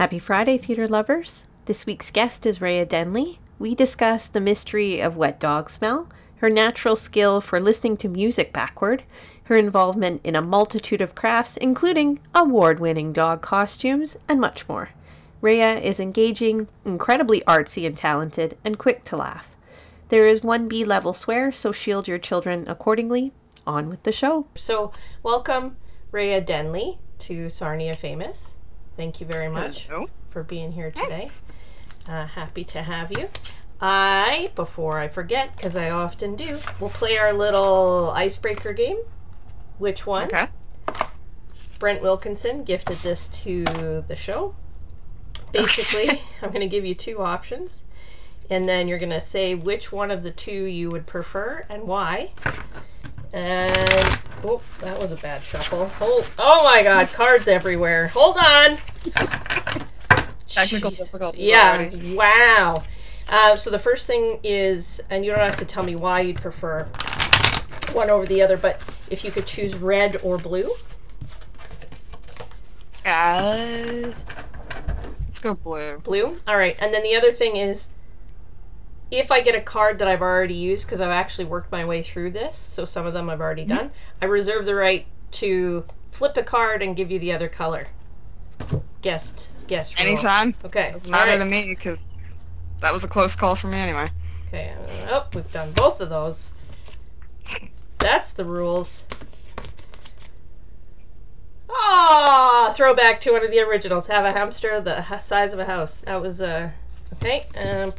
Happy Friday, theater lovers. This week's guest is Raia Denley. We discuss the mystery of wet dog smell, her natural skill for listening to music backward, her involvement in a multitude of crafts, including award winning dog costumes, and much more. Raia is engaging, incredibly artsy and talented, and quick to laugh. There is one B level swear, so shield your children accordingly. On with the show. So, welcome, Raia Denley, to Sarnia Famous. Thank you very much Hello. for being here today. Uh, happy to have you. I, before I forget, because I often do, we'll play our little icebreaker game. Which one? Okay. Brent Wilkinson gifted this to the show. Basically, I'm going to give you two options, and then you're going to say which one of the two you would prefer and why. And oh, that was a bad shuffle. Hold, oh my God, cards everywhere. Hold on. Technical Jeez. difficulties Yeah. already. Wow. Uh, so the first thing is, and you don't have to tell me why you'd prefer one over the other, but if you could choose red or blue. Uh, let's go blue. Blue. All right. And then the other thing is if I get a card that I've already used because I've actually worked my way through this, so some of them I've already Mm-hmm. done, I reserve the right to flip a card and give you the other color. Guessed. Guess roll. Anytime. Okay. Doesn't all matter right. to me because that was a close call for me anyway. Okay. uh, oh, we've done both of those. That's the rules. Ah, throwback to one of the originals. Have a hamster the size of a house. That was uh okay. Um,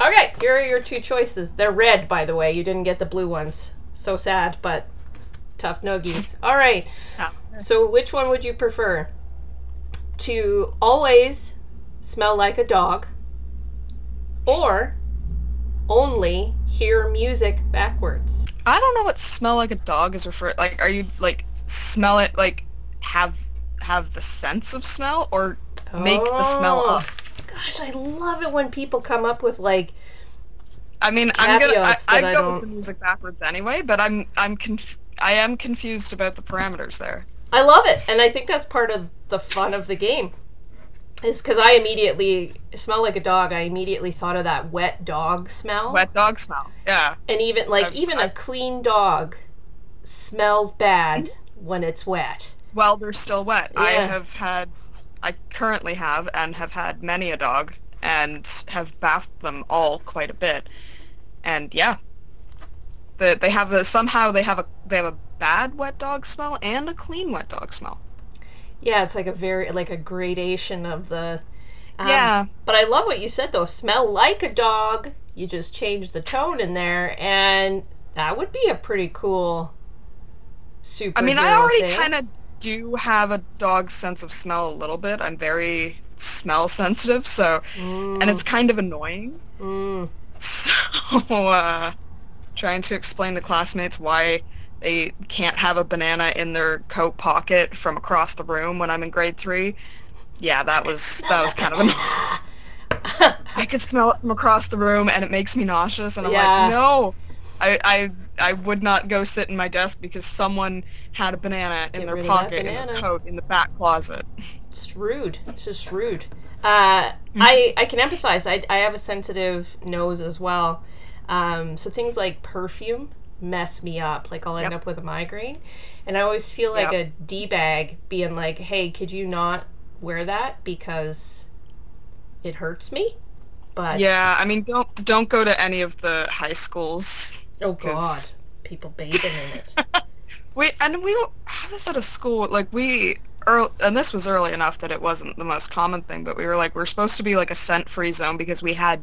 Okay, here are your two choices. They're red, by the way. You didn't get the blue ones. So sad, but tough noogies. All right. So, which one would you prefer? To always smell like a dog, or only hear music backwards? I don't know what smell like a dog is referred. Like, are you like smell it like have have the sense of smell or make the smell Oh, up? Gosh, I love it when people come up with like, I mean, I'm gonna. I, I'd I go don't- with the music backwards anyway, but I'm I'm conf- I am confused about the parameters there. I love it, and I think that's part of the fun of the game. Is because I immediately smell like a dog. I immediately thought of that wet dog smell, Wet dog smell. Yeah. and even like I've- even a I've- clean dog smells bad when it's wet. Well, they're still wet. I have had, I currently have, and have had many a dog, and have bathed them all quite a bit. And yeah, the, they have a somehow they have a they have a bad wet dog smell and a clean wet dog smell. Yeah, it's like a very like a gradation of the. um, Yeah. But I love what you said though. Smell like a dog. You just change the tone in there, and that would be a pretty cool. Super. I mean, I already kind of do have a dog sense of smell a little bit. I'm very smell sensitive, so and it's kind of annoying. Mm, So, uh, trying to explain to classmates why they can't have a banana in their coat pocket from across the room when I'm in grade three. Yeah, that was that was kind of annoying. I could smell it from across the room, and it makes me nauseous. And I'm Yeah. like, no, I, I I would not go sit in my desk because someone had a banana in Get their rid of that pocket in their coat in the back closet. It's rude. It's just rude. Uh. I I can empathize. I I have a sensitive nose as well. Um, so things like perfume mess me up. Like I'll end Yep. up with a migraine, and I always feel like Yep. a d bag being like, "Hey, could you not wear that because it hurts me?" But Yeah, I mean, don't don't go to any of the high schools oh god, 'cause- people bathing in it. We and we. I was at a school like we early, and this was early enough that it wasn't the most common thing. But we were like we're supposed to be like a scent-free zone because we had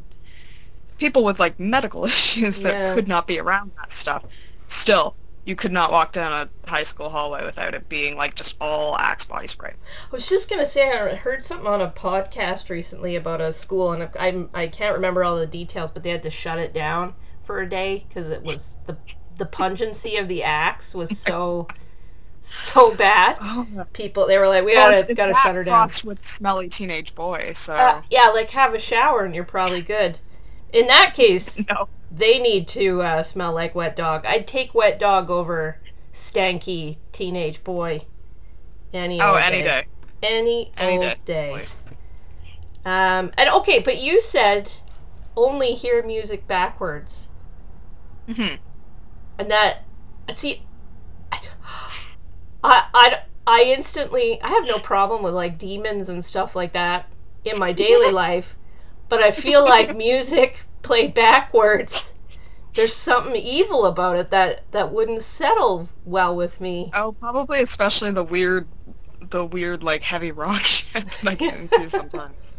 people with like medical issues that Yeah. could not be around that stuff. Still, you could not walk down a high school hallway without it being like just all Axe body spray. I was just gonna say I heard something on a podcast recently about a school, and I I can't remember all the details, but they had to shut it down for a day because it was the the pungency of the axe was so so bad. Oh, People they were like, we well, gotta gotta shut her down. with smelly teenage boy. So Uh, yeah, like have a shower and you're probably good. In that case, no, they need to uh, smell like wet dog. I'd take wet dog over stanky teenage boy. Any oh, any day. Any, Any old day. day. Um, and okay, but you said only hear music backwards, hmm and that see, I I I instantly I have no problem with like demons and stuff like that in my daily life, but I feel like music played backwards. There's something evil about it that that wouldn't settle well with me. Oh, probably especially the weird, the weird like heavy rock shit that I get into sometimes.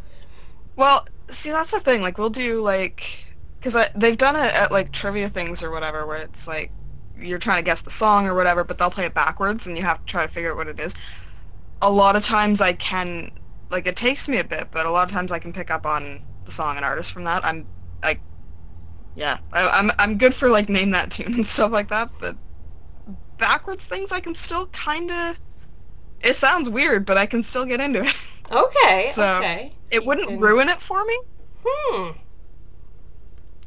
Well, see, that's the thing. Like, we'll do like, because they've done it at like trivia things or whatever, where it's like you're trying to guess the song or whatever, but they'll play it backwards and you have to try to figure out what it is. A lot of times I can, like, it takes me a bit, but a lot of times I can pick up on the song and artist from that. I'm like, yeah, I, I'm I'm good for like name that tune and stuff like that, but backwards things I can still kind of. It sounds weird, but I can still get into it. Okay, So, okay. So it wouldn't can- ruin it for me. Hmm.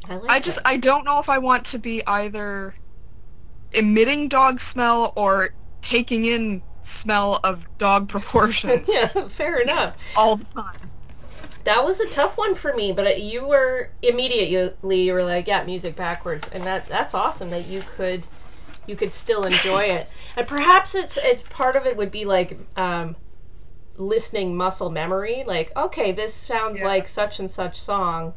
I like I just it. I don't know if I want to be either emitting dog smell or taking in smell of dog proportions yeah, fair enough. all the time. That was a tough one for me, but you were immediately you were like, yeah, music backwards, and that that's awesome that you could you could still enjoy it. And perhaps it's it's part of it would be like um, listening muscle memory. Like, okay, this sounds Yeah. like such and such song.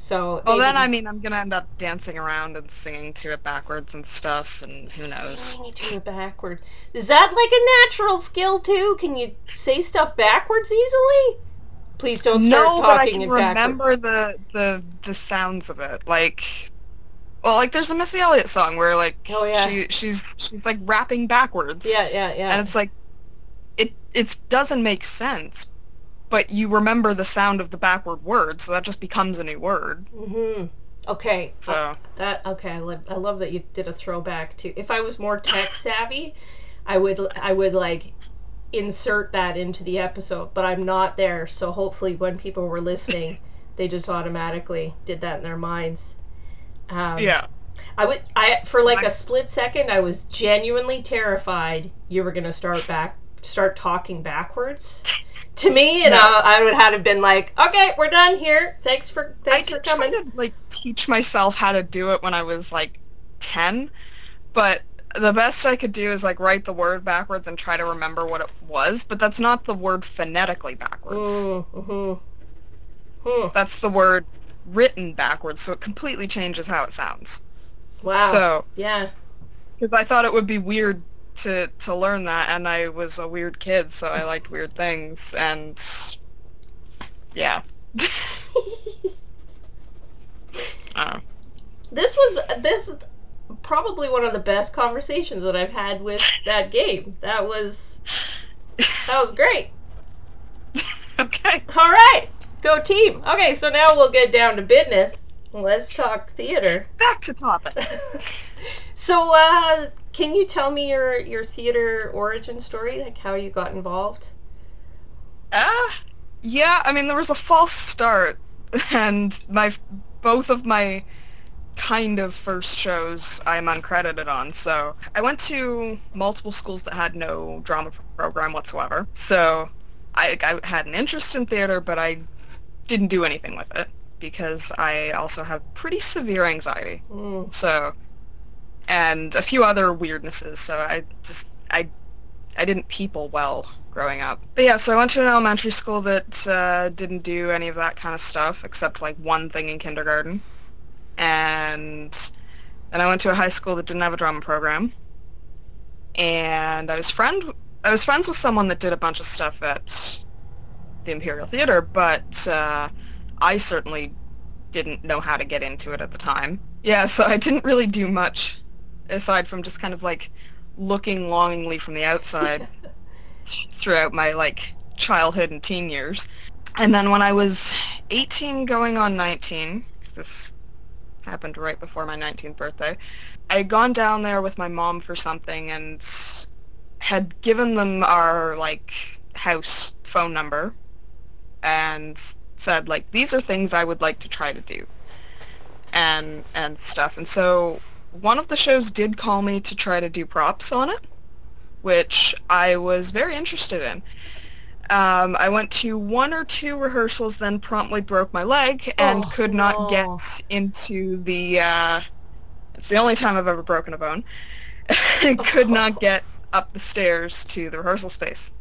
So Well, then I mean I'm gonna end up dancing around and singing to it backwards and stuff, and who knows? Singing to it backward. Is that like a natural skill too? Can you say stuff backwards easily? Please don't start No, but I can remember the the the sounds of it. Like, well, like there's a Missy Elliott song where like Oh, yeah. she she's she's like rapping backwards. Yeah, yeah, yeah. and it's like it it doesn't make sense but you remember the sound of the backward word so that just becomes a new word hmm Okay. so uh, that okay. I love I love that you did a throwback to. If I was more tech savvy, I would I would like insert that into the episode, but I'm not there. So hopefully, when people were listening, they just automatically did that in their minds. Um, yeah I would I for like I- a split second I was genuinely terrified you were gonna start back start talking backwards to me and No. I, I would have been like okay we're done here. Thanks for i thanks for did try coming. to like teach myself how to do it when i was like 10 but the best i could do is like write the word backwards and try to remember what it was but that's not the word phonetically backwards. Mm, hmm hmm. that's the word written backwards so it completely changes how it sounds. Wow. So yeah. Because I thought it would be weird to to learn that, and I was a weird kid, so I liked weird things, and yeah. uh, this was this is probably one of the best conversations that I've had with that game. That was that was great. Okay. all right. Go team. Okay so now we'll get down to business. Let's talk theater. Back to topic. So, uh, can you tell me your your theater origin story, like how you got involved? Uh, yeah. I mean, there was a false start, and my both of my kind of first shows I'm uncredited on. So I went to multiple schools that had no drama program whatsoever. So I, I had an interest in theater, but I didn't do anything with it because I also have pretty severe anxiety. Mm. So, and a few other weirdnesses. So I just I I didn't people well growing up. But yeah, so I went to an elementary school that uh, didn't do any of that kind of stuff except like one thing in kindergarten, and then I went to a high school that didn't have a drama program. And I was friend I was friends with someone that did a bunch of stuff at the Imperial Theater, but uh, I certainly didn't know how to get into it at the time. Yeah, so I didn't really do much aside from just kind of like looking longingly from the outside throughout my like childhood and teen years. And then when I was 18 going on 19, 'cause this happened right before my 19th birthday, I had gone down there with my mom for something and had given them our like house phone number and said like these are things I would like to try to do and and stuff. And so one of the shows did call me to try to do props on it, which I was very interested in. Um, I went to one or two rehearsals, then promptly broke my leg and Oh, could not no. get into the. Uh, it's the only time I've ever broken a bone. could not get up the stairs to the rehearsal space.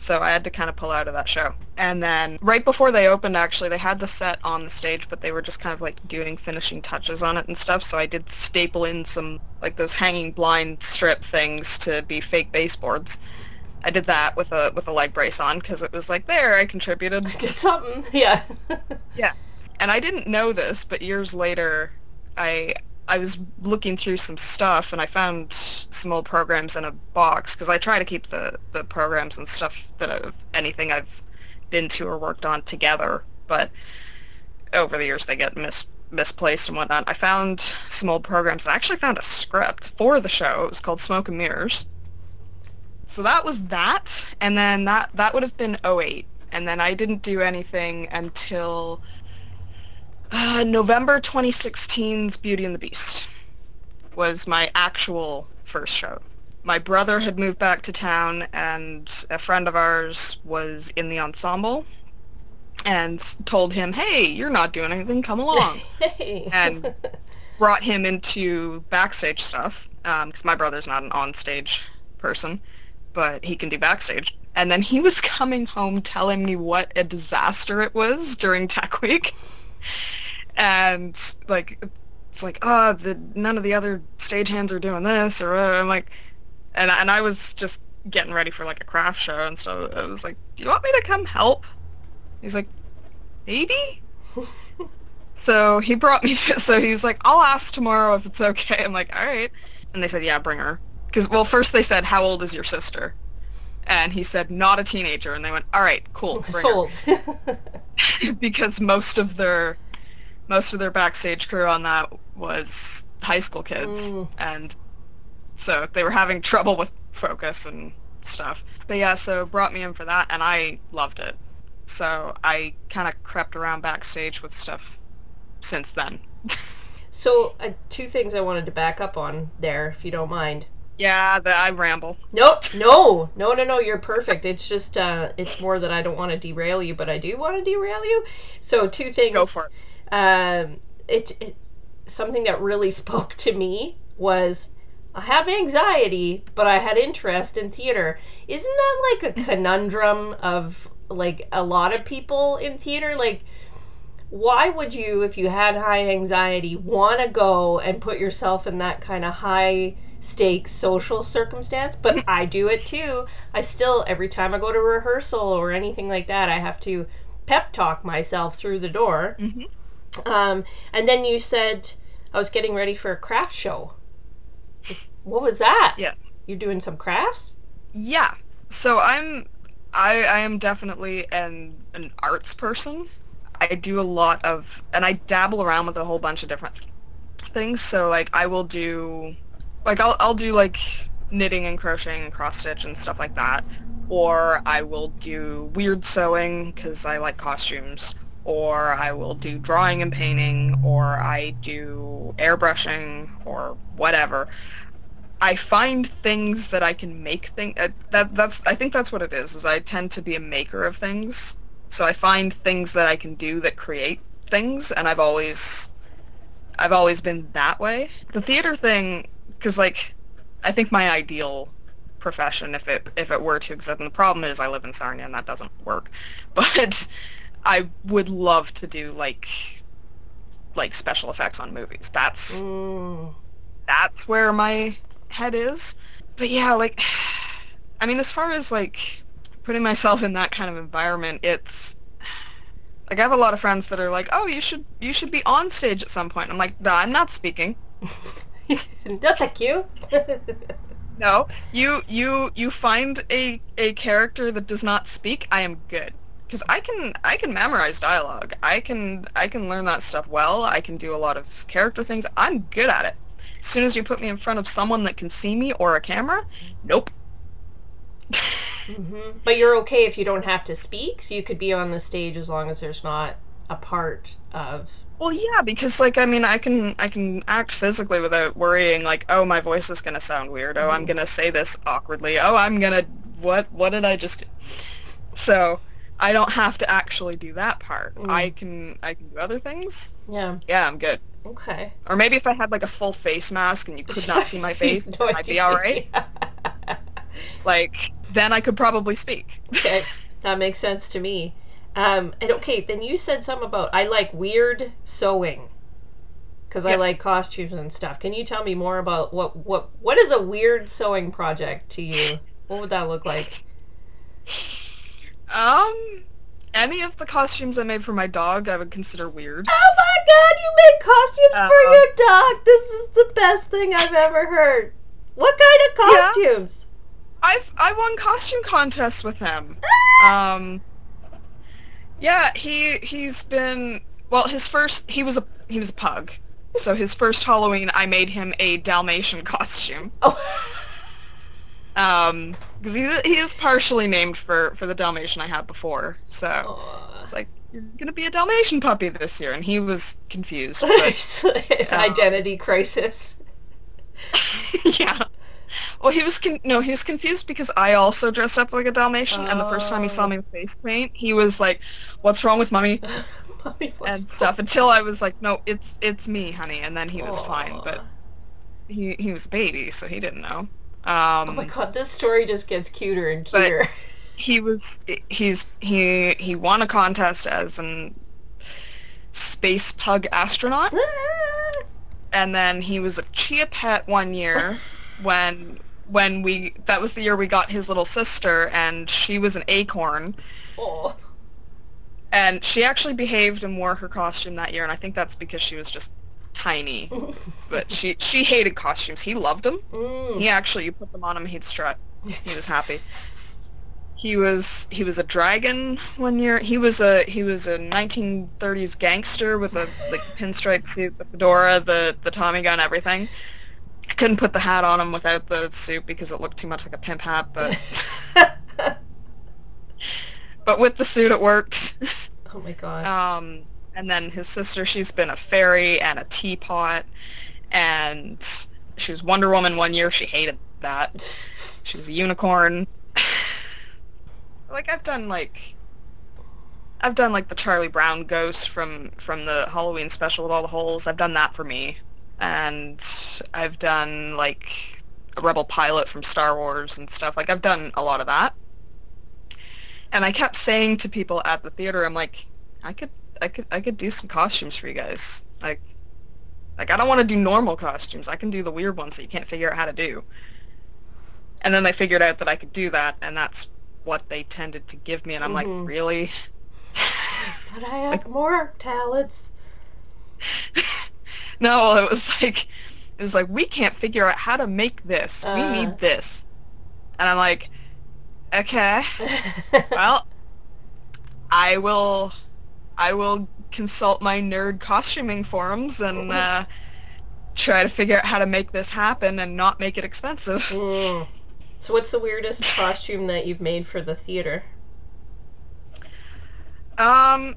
So I had to kind of pull out of that show. And then right before they opened, actually, they had the set on the stage, but they were just kind of like doing finishing touches on it and stuff. So I did staple in some like those hanging blind strip things to be fake baseboards. I did that with a with a leg brace on because it was like there I contributed. I did something. Yeah. yeah. And I didn't know this, but years later, I I was looking through some stuff and I found some old programs in a box because I try to keep the the programs and stuff that I've anything I've been to or worked on together. But over the years, they get mis misplaced and whatnot. I found some old programs and I actually found a script for the show. It was called Smoke and Mirrors. So that was that, and then that that would have been 08. And then I didn't do anything until uh, November 2016's Beauty and the Beast was my actual first show. My brother had moved back to town, and a friend of ours was in the ensemble, and told him, "Hey, you're not doing anything. Come along." Hey. and brought him into backstage stuff because my brother's not an on-stage person, but he can do backstage. And then he was coming home telling me what a disaster it was during Tech Week, and like it's like, oh, the none of the other stagehands are doing this, or whatever. I'm like, and and I was just getting ready for like a craft show, and so I was like, do you want me to come help? He's like, maybe. So he brought me to, so he's like, I'll ask tomorrow if it's okay. I'm like, all right. And they said, yeah, bring her. Because, well, first they said, how old is your sister? And he said, not a teenager. And they went, all right, cool, Sold. because most of their, most of their backstage crew on that was high school kids. Mm. And so they were having trouble with focus and stuff. But yeah, so brought me in for that, and I loved it. So I kind of crept around backstage with stuff since then. so, uh, two things I wanted to back up on there, if you don't mind. Yeah, the, I ramble. Nope, no, no, no, no. You're perfect. It's just, uh, it's more that I don't want to derail you, but I do want to derail you. So, two things. Go for it. Um, it, it something that really spoke to me was I have anxiety, but I had interest in theater. Isn't that like a conundrum of like a lot of people in theater? Like, why would you, if you had high anxiety, want to go and put yourself in that kind of high stakes social circumstance? But I do it too. I still, every time I go to rehearsal or anything like that, I have to pep talk myself through the door. Um, and then you said I was getting ready for a craft show. What was that? Yes. You're doing some crafts? Yeah. So I'm, I, I am definitely an an arts person. I do a lot of, and I dabble around with a whole bunch of different things. So like I will do, like I'll I'll do like knitting and crocheting and cross stitch and stuff like that, or I will do weird sewing because I like costumes, or I will do drawing and painting, or I do airbrushing or whatever. I find things that I can make thing uh, that that's I think that's what it is. Is I tend to be a maker of things. So I find things that I can do that create things, and I've always I've always been that way. The theater thing, because like I think my ideal profession, if it if it were to exist, and the problem is I live in Sarnia and that doesn't work, but I would love to do like like special effects on movies. That's Mm. that's where my head is. But yeah, like, I mean, as far as like putting myself in that kind of environment, it's like I have a lot of friends that are like, "Oh, you should you should be on stage at some point." I'm like, "No, I'm not speaking. no, thank you. No, you you you find a a character that does not speak. I am good." Because I can I can memorize dialogue. I can I can learn that stuff well. I can do a lot of character things. I'm good at it. As soon as you put me in front of someone that can see me or a camera, nope. hmm But you're okay if you don't have to speak, so you could be on the stage as long as there's not a part of. Well, yeah, because like I mean, I can I can act physically without worrying like, oh, my voice is gonna sound weird. Oh, I'm gonna say this awkwardly. Oh, I'm gonna what what did I just do? So I don't have to actually do that part. Mm. I can I can do other things. Yeah. Yeah, I'm good. Okay. Or maybe if I had like a full face mask and you could not see my face, No I'd be all right. Like then I could probably speak. okay, that makes sense to me. Um, and okay, then you said something about I like weird sewing because I like costumes and stuff. Can you tell me more about what what what is a weird sewing project to you? What would that look like? Um, any of the costumes I made for my dog, I would consider weird. Oh my god, you make costumes Uh, for your dog! This is the best thing I've ever heard. What kind of Yeah. costumes? I've I won costume contests with him. Um, yeah, he he's been well. His first he was a he was a pug, so his first Halloween I made him a Dalmatian costume. Oh. Um, because he he is partially named for for the Dalmatian I had before. So Aw. it's like you're gonna be a Dalmatian puppy this year, and he was confused. But An identity crisis. yeah. Well, he was con- no, he was confused because I also dressed up like a Dalmatian, and the first time he saw Oh. me with face paint, he was like, "What's wrong with mummy?" Mommy and stuff. Until I was like, "No, it's it's me, honey," and then he was fine. But he he was a baby, so he didn't know. Um, Oh my god, this story just gets cuter and cuter. he was he's he he won a contest as an space pug astronaut, and then he was a chia pet one year when when we that was the year we got his little sister, and she was an acorn. oh. And she actually behaved and wore her costume that year, and I think that's because she was just tiny. But she she hated costumes. He loved them. Mm. He actually, you put them on him, he'd strut. He was happy. He was he was a dragon one year. He was a he was a 1930s gangster with a like pinstripe suit, the fedora, the the Tommy gun, everything. I couldn't put the hat on him without the suit because it looked too much like a pimp hat, but but with the suit it worked. oh my god. Um, and then his sister, she's been a fairy and a teapot, and she was Wonder Woman one year. She hated that. She was a unicorn. like I've done like I've done like the Charlie Brown ghost from from the Halloween special with all the holes. I've done that for me, and I've done like a rebel pilot from Star Wars and stuff. Like I've done a lot of that. And I kept saying to people at the theater, I'm like, I could I could I could do some costumes for you guys. Like like I don't want to do normal costumes. I can do the weird ones that you can't figure out how to do. And then they figured out that I could do that, and that's what they tended to give me. And I'm Mhm. like, really? but I have more talents. no, it was like, it was like we can't figure out how to make this. we Uh. need this. And I'm like, okay, well, I will, I will consult my nerd costuming forums and uh, try to figure out how to make this happen and not make it expensive. Mm. So what's the weirdest costume that you've made for the theater? Um,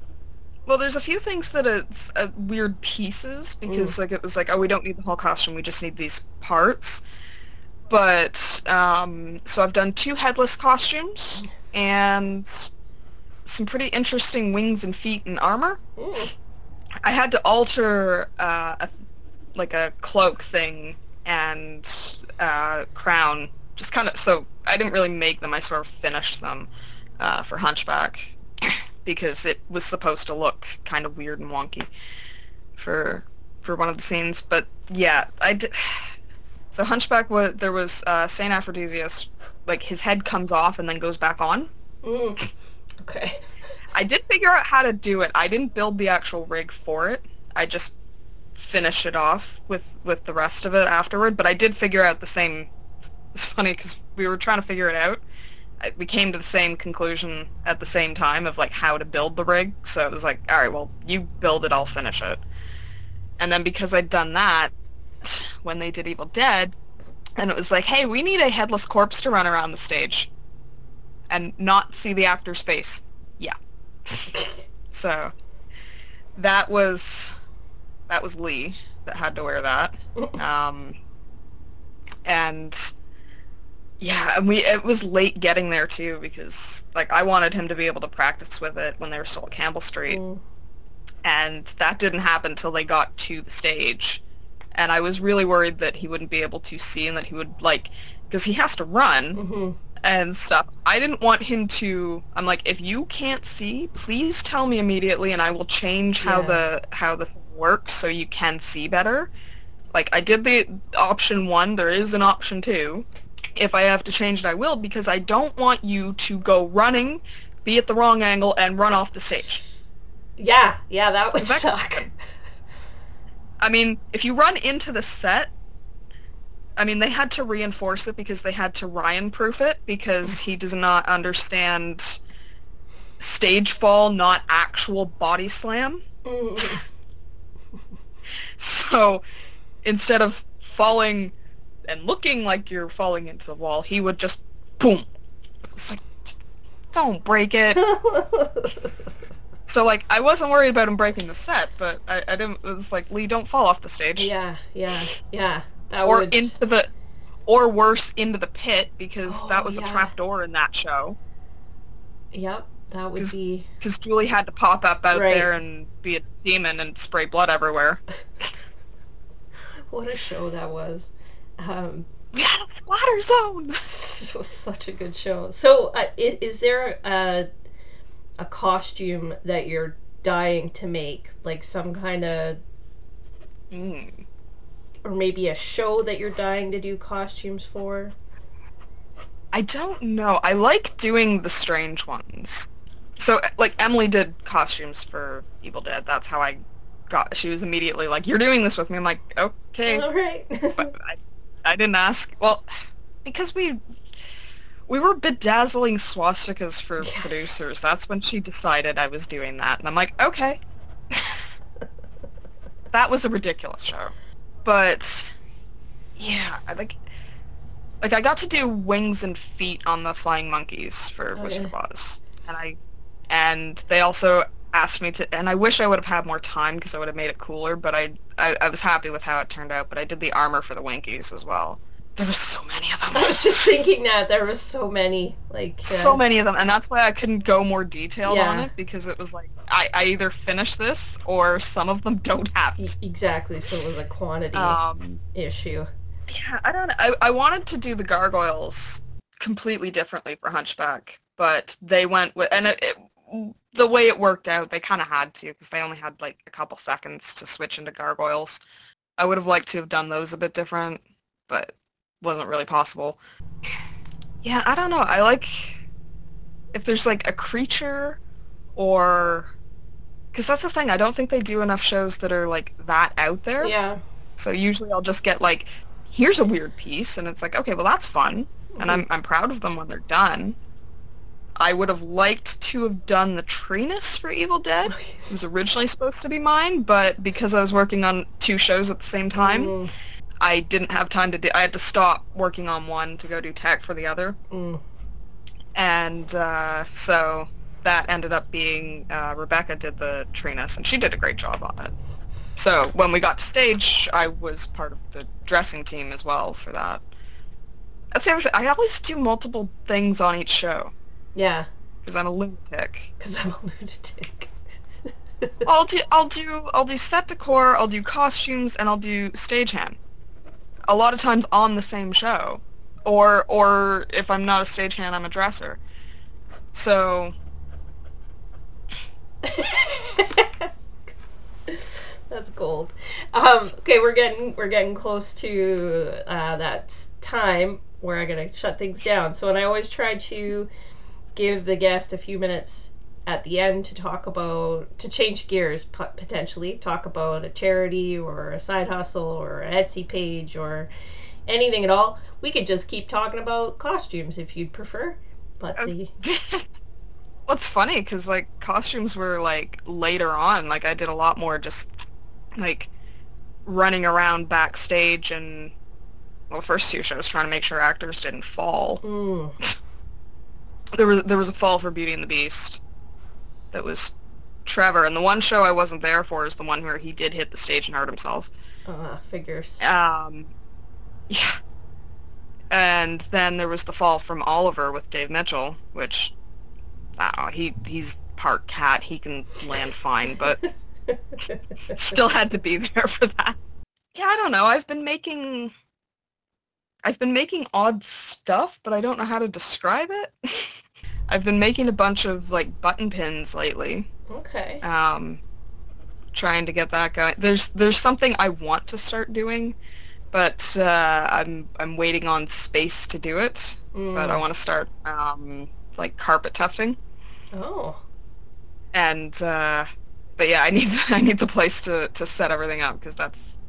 well, there's a few things that it's uh, weird pieces because like it was like, oh, we don't need the whole costume, we just need these parts. But um, so I've done two headless costumes and some pretty interesting wings and feet and armor. Mm. I had to alter uh, a, like a cloak thing and uh, crown, just kind of. So I didn't really make them. I sort of finished them uh, for Hunchback because it was supposed to look kind of weird and wonky for for one of the scenes. But yeah, I did. So Hunchback was there was uh, Saint Aphrodisius, like his head comes off and then goes back on. Mm. Okay. I did figure out how to do it. I didn't build the actual rig for it. I just finished it off with with the rest of it afterward. But I did figure out the same. It's funny because we were trying to figure it out. We came to the same conclusion at the same time of like how to build the rig. So it was like, all right, well, you build it, I'll finish it. And then because I'd done that, when they did Evil Dead, and it was like, hey, we need a headless corpse to run around the stage and not see the actor's face. Yeah. So that was that was Lee that had to wear that. Um, and yeah, and we it was late getting there too because like I wanted him to be able to practice with it when they were still at Campbell Street, Mm. and that didn't happen until they got to the stage, and I was really worried that he wouldn't be able to see and that he would like because he has to run Mhm. and stuff. I didn't want him to. I'm like, if you can't see, please tell me immediately, and I will change how Yeah. the how the thing works so you can see better. Like I did the option one. There is an option two. If I have to change it, I will because I don't want you to go running, be at the wrong angle, and run off the stage. Yeah, yeah, that would suck. I mean, if you run into the set, I mean, they had to reinforce it because they had to Ryan proof it because he does not understand stage fall, not actual body slam. Mm. So instead of falling and looking like you're falling into the wall, he would just boom. It's like, don't break it. So like, I wasn't worried about him breaking the set, but I, I didn't. It was like, Lee, don't fall off the stage. yeah, yeah, yeah. That or would into the or worse into the pit because Oh, that was yeah. a trap door in that show Yep, that would 'Cause- be because Julie had to pop up out Right. there and be a demon and spray blood everywhere. what a show that was. Um We had a squatter zone. was such a good show. So, uh, is, is there a a costume that you're dying to make, like some kind of, Mm. or maybe a show that you're dying to do costumes for? I don't know. I like doing the strange ones. So like Emily did costumes for Evil Dead. That's how I got. She was immediately like, "You're doing this with me." I'm like, "Okay." All right. but I, I didn't ask. Well, because we we were bedazzling swastikas for Yeah. producers. That's when she decided I was doing that, and I'm like, okay. that was a ridiculous show, but yeah, I like like I got to do wings and feet on the flying monkeys for Oh, Wizard of Oz, and I and they also asked me to, and I wish I would have had more time because I would have made it cooler, but I, I I was happy with how it turned out. But I did the armor for the Winkies as well. There was so many of them. I was just thinking that there was so many, like uh, so many of them, and that's why I couldn't go more detailed on it because it was like I, I either finish this or some of them don't have it. exactly. So it was a quantity Um, issue. yeah, I don't know. I, I wanted to do the gargoyles completely differently for Hunchback, but they went with and it, it, the way it worked out, they kind of had to because they only had like a couple seconds to switch into gargoyles. I would have liked to have done those a bit different, but wasn't really possible. Yeah, I don't know. I like if there's like a creature or because that's the thing. I don't think they do enough shows that are like that out there. Yeah. So usually I'll just get like, here's a weird piece, and it's like, okay, well that's fun, and mm-hmm. I'm I'm proud of them when they're done. I would have liked to have done the Trinus for Evil Dead. It was originally supposed to be mine, but because I was working on two shows at the same time, Mm, I didn't have time to do. I had to stop working on one to go do tech for the other, mm. and uh, so that ended up being uh, Rebecca did the Trinus, and she did a great job on it. So when we got to stage, I was part of the dressing team as well for that. That's the other thing. I always do multiple things on each show Yeah, because I'm a lunatic. because I'm a lunatic. I'll do I'll do I'll do set decor, I'll do costumes, and I'll do stagehand. A lot of times on the same show, or or if I'm not a stagehand, I'm a dresser. So That's gold. Um, okay, we're getting we're getting close to uh, that time where I gotta shut things down. So, and I always try to give the guest a few minutes at the end to talk about to change gears potentially talk about a charity or a side hustle or an Etsy page or anything at all. We could just keep talking about costumes if you'd prefer. But the well, it's funny because like costumes were like later on. Like I did a lot more just like running around backstage and well, the first two shows trying to make sure actors didn't fall. mm, There was there was a fall for Beauty and the Beast that was Trevor, and the one show I wasn't there for is the one where he did hit the stage and hurt himself. uh, figures. Um, yeah, and then there was the fall from Oliver with Dave Mitchell, which I don't know, he he's part cat, he can land fine, but still had to be there for that. Yeah, I don't know. I've been making I've been making odd stuff, but I don't know how to describe it. I've been making a bunch of like button pins lately. Okay. Um trying to get that going. There's there's something I want to start doing, but uh, I'm I'm waiting on space to do it. But I Mm. want to start um, like carpet tufting, Oh. and uh, but yeah, I need I need the place to, to set everything up because that's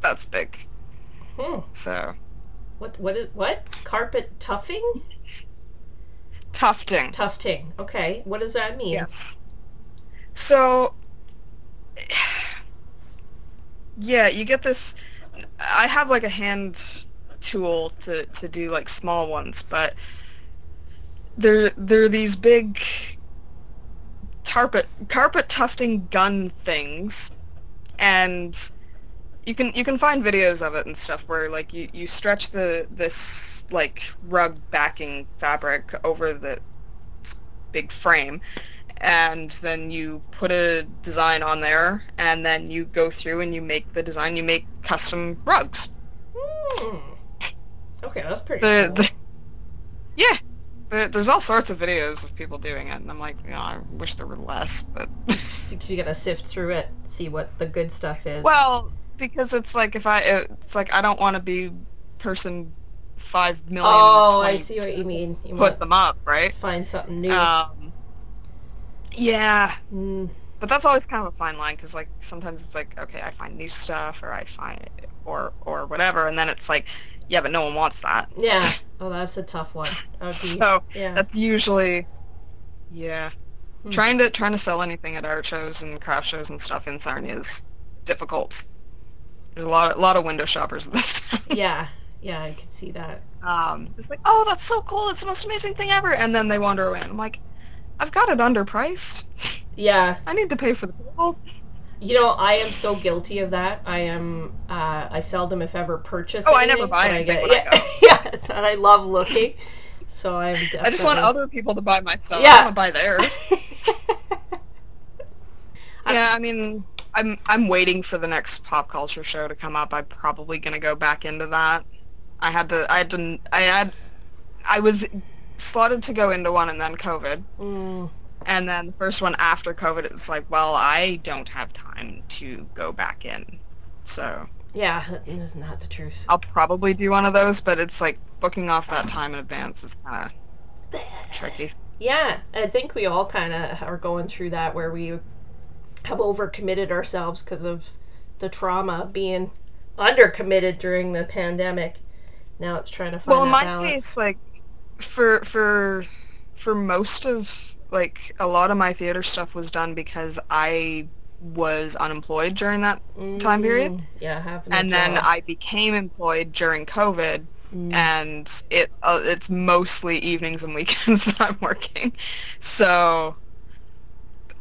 that's big. Hmm. So What what is what? Carpet tuffing? tufting. Tufting. Okay. What does that mean? Yes. So, yeah, you get this. I have like a hand tool to, to do like small ones, but they're they're these big carpet carpet tufting gun things, and you can you can find videos of it and stuff where like you, you stretch the this like rug backing fabric over the big frame and then you put a design on there and then you go through and you make the design you make custom rugs Hmm. Okay, that's pretty the, cool. the yeah there, there's all sorts of videos of people doing it and i'm like you know i wish there were less but you gotta sift through it, see what the good stuff is. well because it's like if i it's like i don't want to be person five million oh, I see what you mean. You put them up right find something new. um yeah Mm. but that's always kind of a fine line because like sometimes it's like okay i find new stuff or i find or or whatever and then it's like yeah but no one wants that Yeah. Oh, that's a tough one. Be, so yeah. that's usually yeah Hmm. trying to trying to sell anything at art shows and craft shows and stuff in sarnia is difficult there's a lot a lot of window shoppers in this town yeah. Yeah, I could see that. um it's like oh that's so cool it's the most amazing thing ever and then they wander away and i'm like i've got it underpriced Yeah. i need to pay for the people You know, I am so guilty of that. I am. Uh, I seldom, if ever, purchase. Oh, I never buy anything I when get, I yeah, yeah, and I love looking. So I'm. i just want other people to buy my stuff Yeah. i don't want to buy theirs Yeah, I mean, I'm I'm waiting for the next pop culture show to come up. I'm probably gonna go back into that. I had to, I had to, I had, I was slotted to go into one and then COVID, Mm, and then the first one after COVID, it was like, well, I don't have time to go back in, so yeah, that's not the truth. I'll probably do one of those. But it's like booking off that time in advance is kind of tricky. Yeah, I think we all kind of are going through that where we have overcommitted ourselves because of the trauma of being undercommitted during the pandemic. Now it's trying to find out. well in my balance. case like for for for most of like a lot of my theater stuff was done because i was unemployed during that time period. Mm, Yeah, having a and then job. i became employed during covid Mm. and it uh, it's mostly evenings and weekends that i'm working so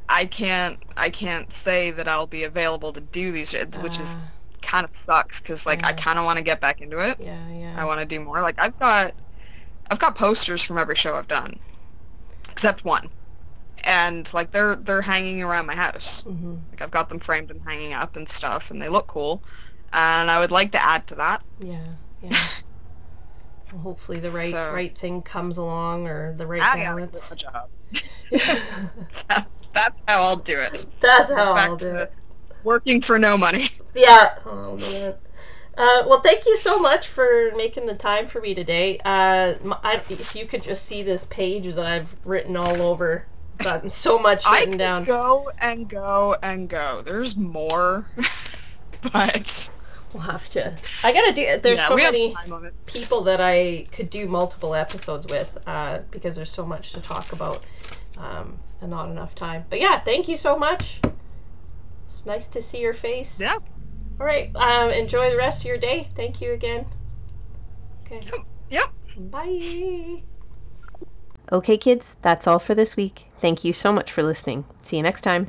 i can't i can't say that i'll be available to do these which is Ah, kind of sucks because like i kind of want to get back into it yeah, yeah. I want to do more. Like I've got, I've got posters from every show I've done, except one, and like they're they're hanging around my house. hmm Like I've got them framed and hanging up and stuff, and they look cool. And I would like to add to that. Yeah, yeah. Well, hopefully the right So- right thing comes along or the right I balance. a job. That's how I'll do it. That's how Back I'll do it. Working for no money. Yeah. Oh man. Uh, well, thank you so much for making the time for me today. Uh, I if you could just see this page that I've written all over, gotten so much written down. go and go and go. There's more, but We'll have to. I gotta do. There's yeah, so many have time on it. people that I could do multiple episodes with uh, because there's so much to talk about um, and not enough time. But yeah, thank you so much. It's nice to see your face. Yeah. All right. Um, enjoy the rest of your day. Thank you again. Okay. Yep. Bye. Okay, kids, that's all for this week. Thank you so much for listening. See you next time.